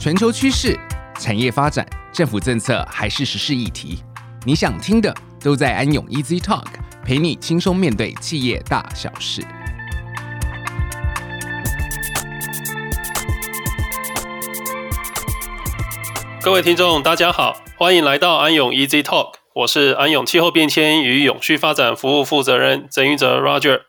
全球趋势、产业发展、政府政策还是时事议题，你想听的都在安永 Easy Talk，陪你轻松面对企业大小事。各位听众，大家好，欢迎来到安永 Easy Talk，我是安永气候变迁与永续发展服务负责人曾玉泽 Roger。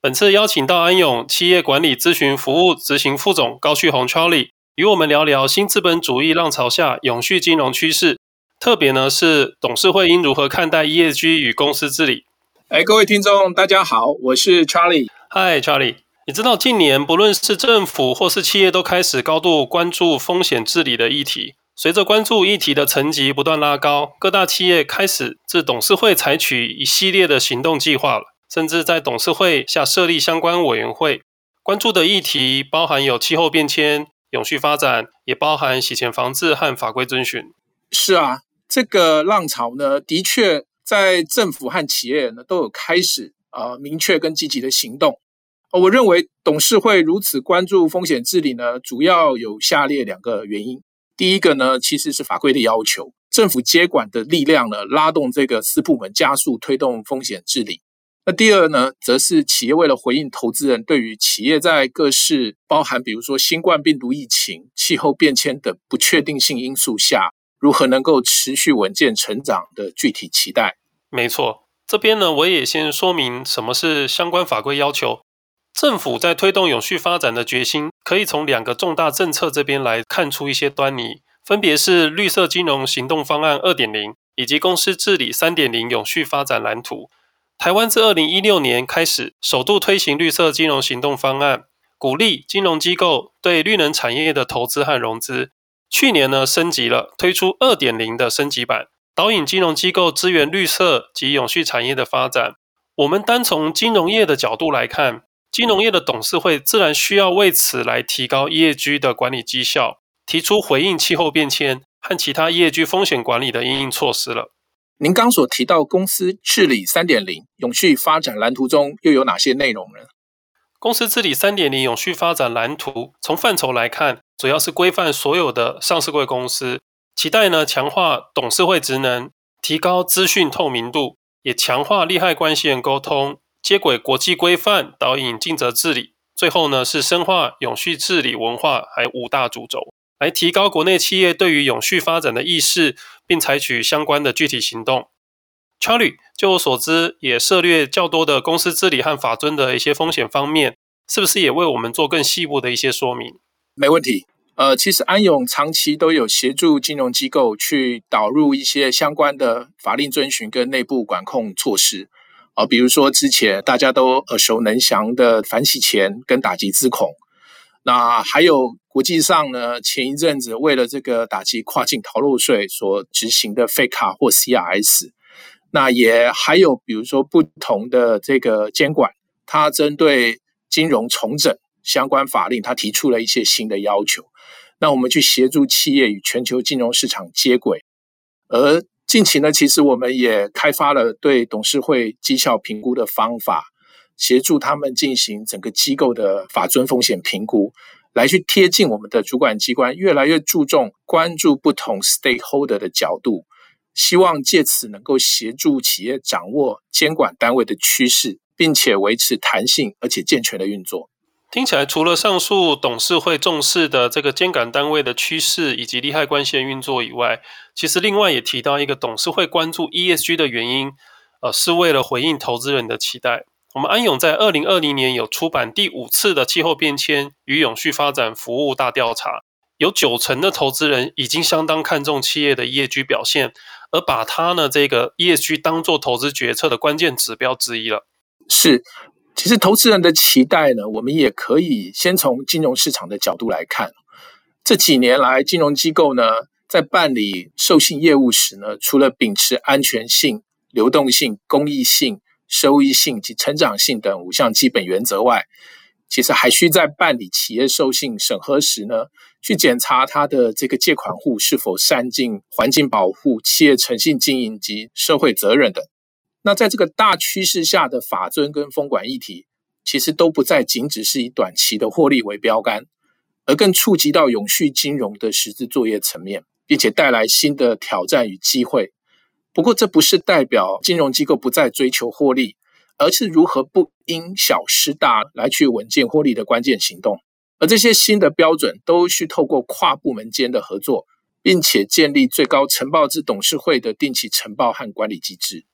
本次邀请到安永企业管理咨询服务执行副总高旭宏 Charlie，与我们聊聊新资本主义浪潮下永续金融趋势，特别呢是董事会应如何看待 ESG 与公司治理。哎，各位听众，大家好，我是 Charlie。嗨，Charlie，你知道近年不论是政府或是企业都开始高度关注风险治理的议题，随着关注议题的层级不断拉高，各大企业开始自董事会采取一系列的行动计划了。甚至在董事会下设立相关委员会，关注的议题包含有气候变迁、永续发展，也包含洗钱防治和法规遵循。是啊，这个浪潮呢，的确在政府和企业呢都有开始啊、呃、明确跟积极的行动。我认为董事会如此关注风险治理呢，主要有下列两个原因。第一个呢，其实是法规的要求，政府接管的力量呢，拉动这个四部门加速推动风险治理。那第二呢，则是企业为了回应投资人对于企业在各式包含比如说新冠病毒疫情、气候变迁等不确定性因素下，如何能够持续稳健成长的具体期待。没错，这边呢，我也先说明什么是相关法规要求。政府在推动永续发展的决心，可以从两个重大政策这边来看出一些端倪，分别是绿色金融行动方案二点零以及公司治理三点零永续发展蓝图。台湾自二零一六年开始，首度推行绿色金融行动方案，鼓励金融机构对绿能产业的投资和融资。去年呢，升级了，推出二点零的升级版，导引金融机构支援绿色及永续产业的发展。我们单从金融业的角度来看，金融业的董事会自然需要为此来提高 ESG 的管理绩效，提出回应气候变迁和其他 ESG 风险管理的应应措施了。您刚所提到公司治理三点零永续发展蓝图中又有哪些内容呢？公司治理三点零永续发展蓝图从范畴来看，主要是规范所有的上市柜公司，期待呢强化董事会职能，提高资讯透明度，也强化利害关系人沟通，接轨国际规范，导引尽责治理。最后呢是深化永续治理文化，还有五大主轴。来提高国内企业对于永续发展的意识，并采取相关的具体行动。Charlie，就我所知，也涉猎较多的公司治理和法遵的一些风险方面，是不是也为我们做更细部的一些说明？没问题。呃，其实安永长期都有协助金融机构去导入一些相关的法令遵循跟内部管控措施。啊、比如说之前大家都耳熟能详的反洗钱跟打击资恐。那还有国际上呢，前一阵子为了这个打击跨境逃漏税所执行的 FATCA 或 CRS，那也还有比如说不同的这个监管，它针对金融重整相关法令，它提出了一些新的要求。那我们去协助企业与全球金融市场接轨。而近期呢，其实我们也开发了对董事会绩效评估的方法。协助他们进行整个机构的法遵风险评估，来去贴近我们的主管机关，越来越注重关注不同 stakeholder 的角度，希望借此能够协助企业掌握监管单位的趋势，并且维持弹性而且健全的运作。听起来，除了上述董事会重视的这个监管单位的趋势以及利害关系的运作以外，其实另外也提到一个董事会关注 ESG 的原因，呃，是为了回应投资人的期待。我们安永在二零二零年有出版第五次的气候变迁与永续发展服务大调查，有九成的投资人已经相当看重企业的 ESG 表现，而把它呢这个 ESG 当做投资决策的关键指标之一了。是，其实投资人的期待呢，我们也可以先从金融市场的角度来看。这几年来，金融机构呢在办理授信业务时呢，除了秉持安全性、流动性、公益性。收益性及成长性等五项基本原则外，其实还需在办理企业授信审核时呢，去检查它的这个借款户是否善尽环境保护、企业诚信经营及社会责任等。那在这个大趋势下的法遵跟风管议题，其实都不再仅只是以短期的获利为标杆，而更触及到永续金融的实质作业层面，并且带来新的挑战与机会。不过，这不是代表金融机构不再追求获利，而是如何不因小失大来去稳健获利的关键行动。而这些新的标准都需透过跨部门间的合作，并且建立最高呈报至董事会的定期呈报和管理机制。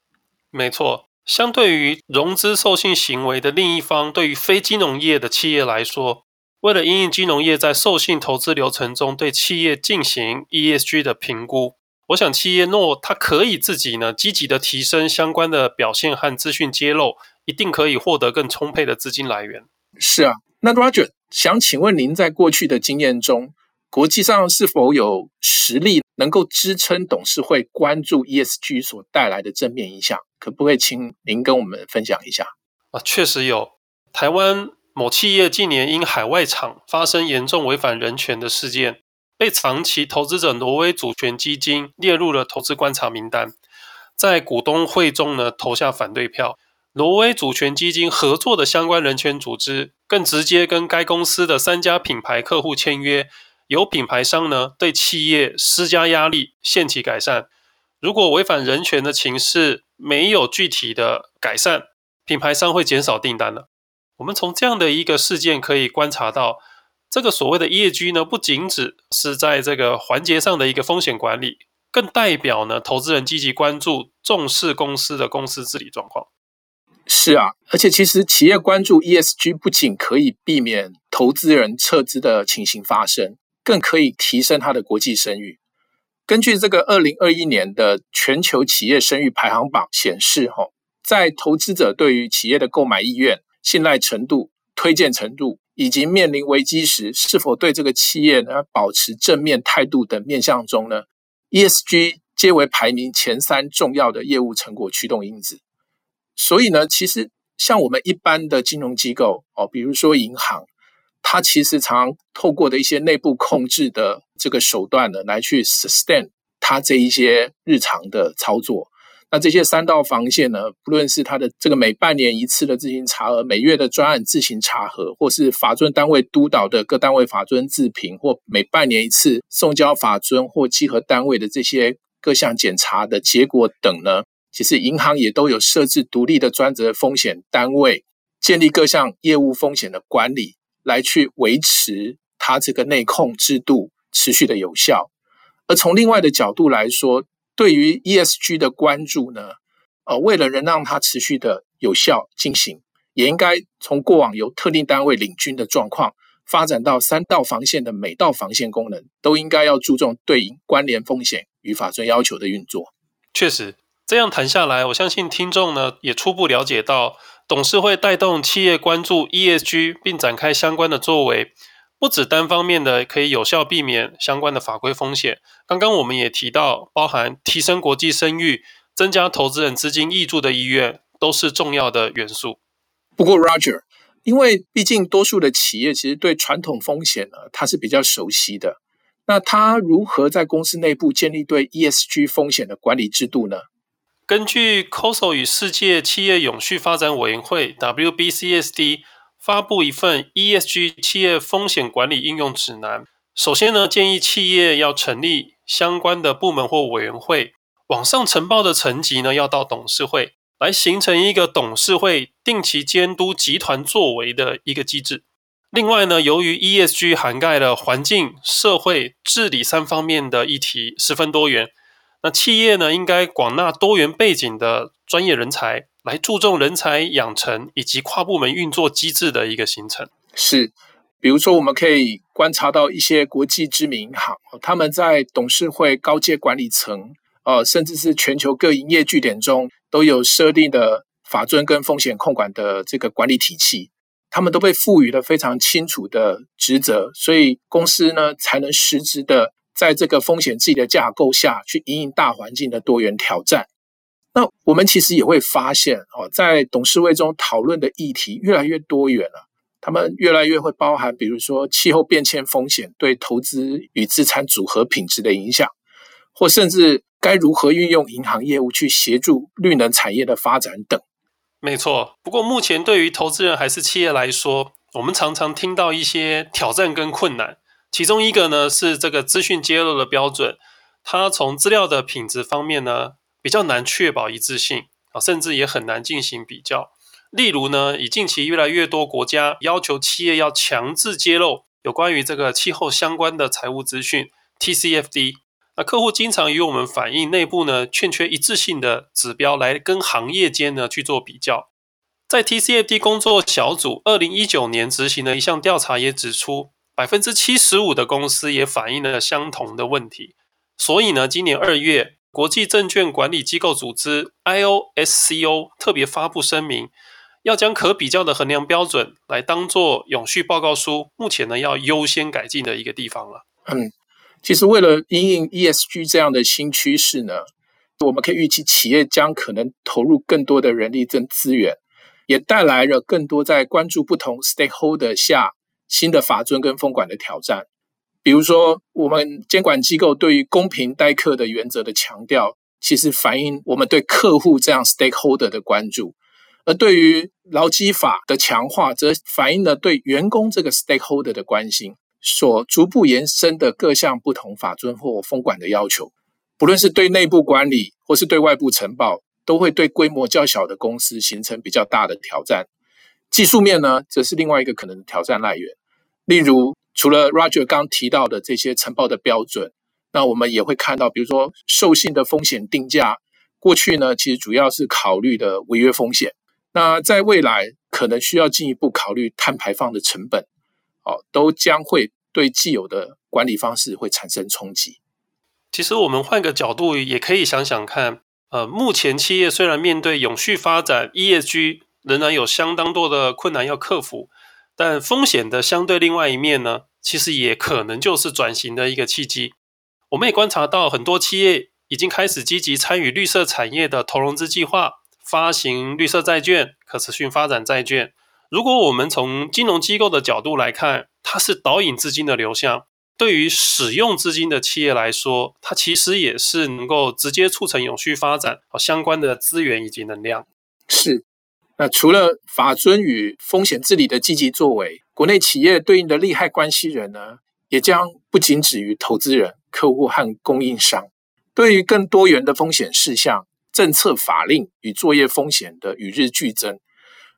没错，相对于融资授信行为的另一方，对于非金融业的企业来说，为了因应金融业在授信投资流程中对企业进行 ESG 的评估，我想企业诺它可以自己呢积极的提升相关的表现和资讯揭露，一定可以获得更充沛的资金来源。是啊，那 Roger 想请问您在过去的经验中，国际上是否有实例能够支撑董事会关注 ESG 所带来的正面影响？可不可以请您跟我们分享一下？啊，确实有台湾。某企业近年因海外厂发生严重违反人权的事件，被长期投资者挪威主权基金列入了投资观察名单，在股东会中呢投下反对票。挪威主权基金合作的相关人权组织更直接跟该公司的三家品牌客户签约，由品牌商呢对企业施加压力，限期改善。如果违反人权的情势没有具体的改善，品牌商会减少订单了。我们从这样的一个事件可以观察到，这个所谓的 ESG 呢，不仅只是在这个环节上的一个风险管理，更代表呢投资人积极关注、重视公司的公司治理状况。是啊，而且其实企业关注 ESG 不仅可以避免投资人撤资的情形发生，更可以提升它的国际声誉。根据这个二零二一年的全球企业声誉排行榜显示，哈，在投资者对于企业的购买意愿。信赖程度、推荐程度，以及面临危机时是否对这个企业呢保持正面态度等面向中呢，ESG 皆为排名前三重要的业务成果驱动因子。所以呢，其实像我们一般的金融机构哦，比如说银行，它其实常透过的一些内部控制的这个手段呢，来去 sustain 它这一些日常的操作。那这些三道防线呢，不论是它的这个每半年一次的自行查核，每月的专案自行查核，或是法遵单位督导的各单位法遵自评，或每半年一次送交法遵或稽核单位的这些各项检查的结果等呢，其实银行也都有设置独立的专责风险单位，建立各项业务风险的管理，来去维持它这个内控制度持续的有效。而从另外的角度来说，对于 ESG 的关注呢，呃，为了能让它持续的有效进行，也应该从过往由特定单位领军的状况，发展到三道防线的每道防线功能，都应该要注重对应关联风险与法遵要求的运作。确实，这样谈下来，我相信听众呢也初步了解到，董事会带动企业关注 ESG，并展开相关的作为。不止单方面的可以有效避免相关的法规风险，刚刚我们也提到，包含提升国际声誉、增加投资人资金挹注的意愿，都是重要的元素。不过，Roger，因为毕竟多数的企业其实对传统风险呢，它是比较熟悉的。那它如何在公司内部建立对 ESG 风险的管理制度呢？根据 COSO 与世界企业永续发展委员会 WBCSD。发布一份 ESG 企业风险管理应用指南。首先呢，建议企业要成立相关的部门或委员会，往上呈报的层级呢，要到董事会，来形成一个董事会定期监督集团作为的一个机制。另外呢，由于 ESG 涵盖了环境、社会、治理三方面的议题，十分多元。那企业呢，应该广纳多元背景的专业人才。来注重人才养成以及跨部门运作机制的一个形成。是，比如说我们可以观察到一些国际知名银行，他们在董事会高阶管理层，呃，甚至是全球各营业据点中，都有设定的法遵跟风险控管的这个管理体系，他们都被赋予了非常清楚的职责，所以公司呢才能实质的在这个风险自己的架构下去因应大环境的多元挑战。那我们其实也会发现哦，在董事会中讨论的议题越来越多元了。他们越来越会包含，比如说气候变迁风险对投资与资产组合品质的影响，或甚至该如何运用银行业务去协助绿能产业的发展等。没错，不过目前对于投资人还是企业来说，我们常常听到一些挑战跟困难，其中一个呢是这个资讯揭露的标准，它从资料的品质方面呢比较难确保一致性啊，甚至也很难进行比较。例如呢，以近期越来越多国家要求企业要强制揭露有关于这个气候相关的财务资讯 （TCFD），那客户经常与我们反映内部呢欠缺一致性的指标来跟行业间呢去做比较。在 TCFD 工作小组二零一九年执行的一项调查也指出，百分之七十五的公司也反映了相同的问题。所以呢，今年二月，国际证券管理机构组织 IOSCO 特别发布声明，要将可比较的衡量标准来当做永续报告书，目前呢要优先改进的一个地方了。嗯，其实为了因应 ESG 这样的新趋势呢，我们可以预期企业将可能投入更多的人力跟资源。也带来了更多在关注不同 stakeholder 下新的法遵跟风管的挑战。比如说，我们监管机构对于公平待客的原则的强调，其实反映我们对客户这样 stakeholder 的关注；而对于劳基法的强化，则反映了对员工这个 stakeholder 的关心。所逐步延伸的各项不同法遵或风管的要求，不论是对内部管理或是对外部呈报。都会对规模较小的公司形成比较大的挑战。技术面呢，则是另外一个可能的挑战来源。例如，除了 Roger 刚提到的这些呈报的标准，那我们也会看到，比如说授信的风险定价，过去呢其实主要是考虑的违约风险。那在未来，可能需要进一步考虑碳排放的成本，哦，都将会对既有的管理方式会产生冲击。其实我们换个角度，也可以想想看。呃，目前企业虽然面对永续发展 ESG 仍然有相当多的困难要克服，但风险的相对另外一面呢，其实也可能就是转型的一个契机。我们也观察到很多企业已经开始积极参与绿色产业的投融资计划，发行绿色债券、可持续发展债券。如果我们从金融机构的角度来看，它是导引资金的流向。对于使用资金的企业来说，它其实也是能够直接促成永续发展和相关的资源以及能量。是，那除了法遵与风险治理的积极作为，国内企业对应的利害关系人呢，也将不仅止于投资人、客户和供应商。对于更多元的风险事项、政策法令与作业风险的与日俱增，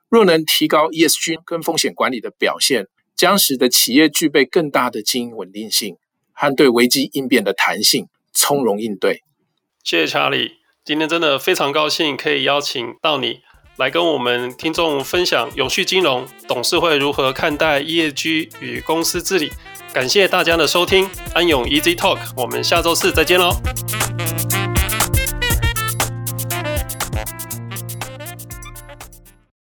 若能提高 ESG 跟风险管理的表现。将使得企业具备更大的经营稳定性和对危机应变的弹性，从容应对。谢谢查理，今天真的非常高兴可以邀请到你来跟我们听众分享永续金融董事会如何看待 ESG 与公司治理。感谢大家的收听，安永 Easy Talk，我们下周四再见喽。